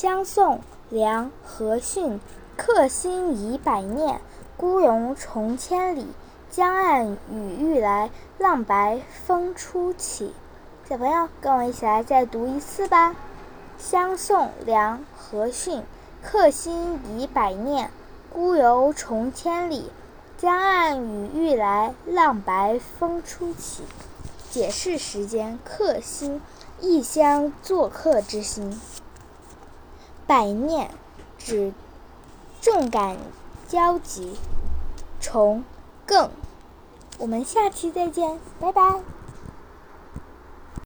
相送，梁·和逊。客心已百念，孤荣重千里。江岸雨欲来，浪白风初起。小朋友，跟我一起来再读一次吧。相送，梁·和逊。客心已百念，孤游重千里。江岸雨欲来，浪白风初起。解释时间：客心，异乡做客之心。百念，只重感交集。重，更。我们下期再见，拜拜。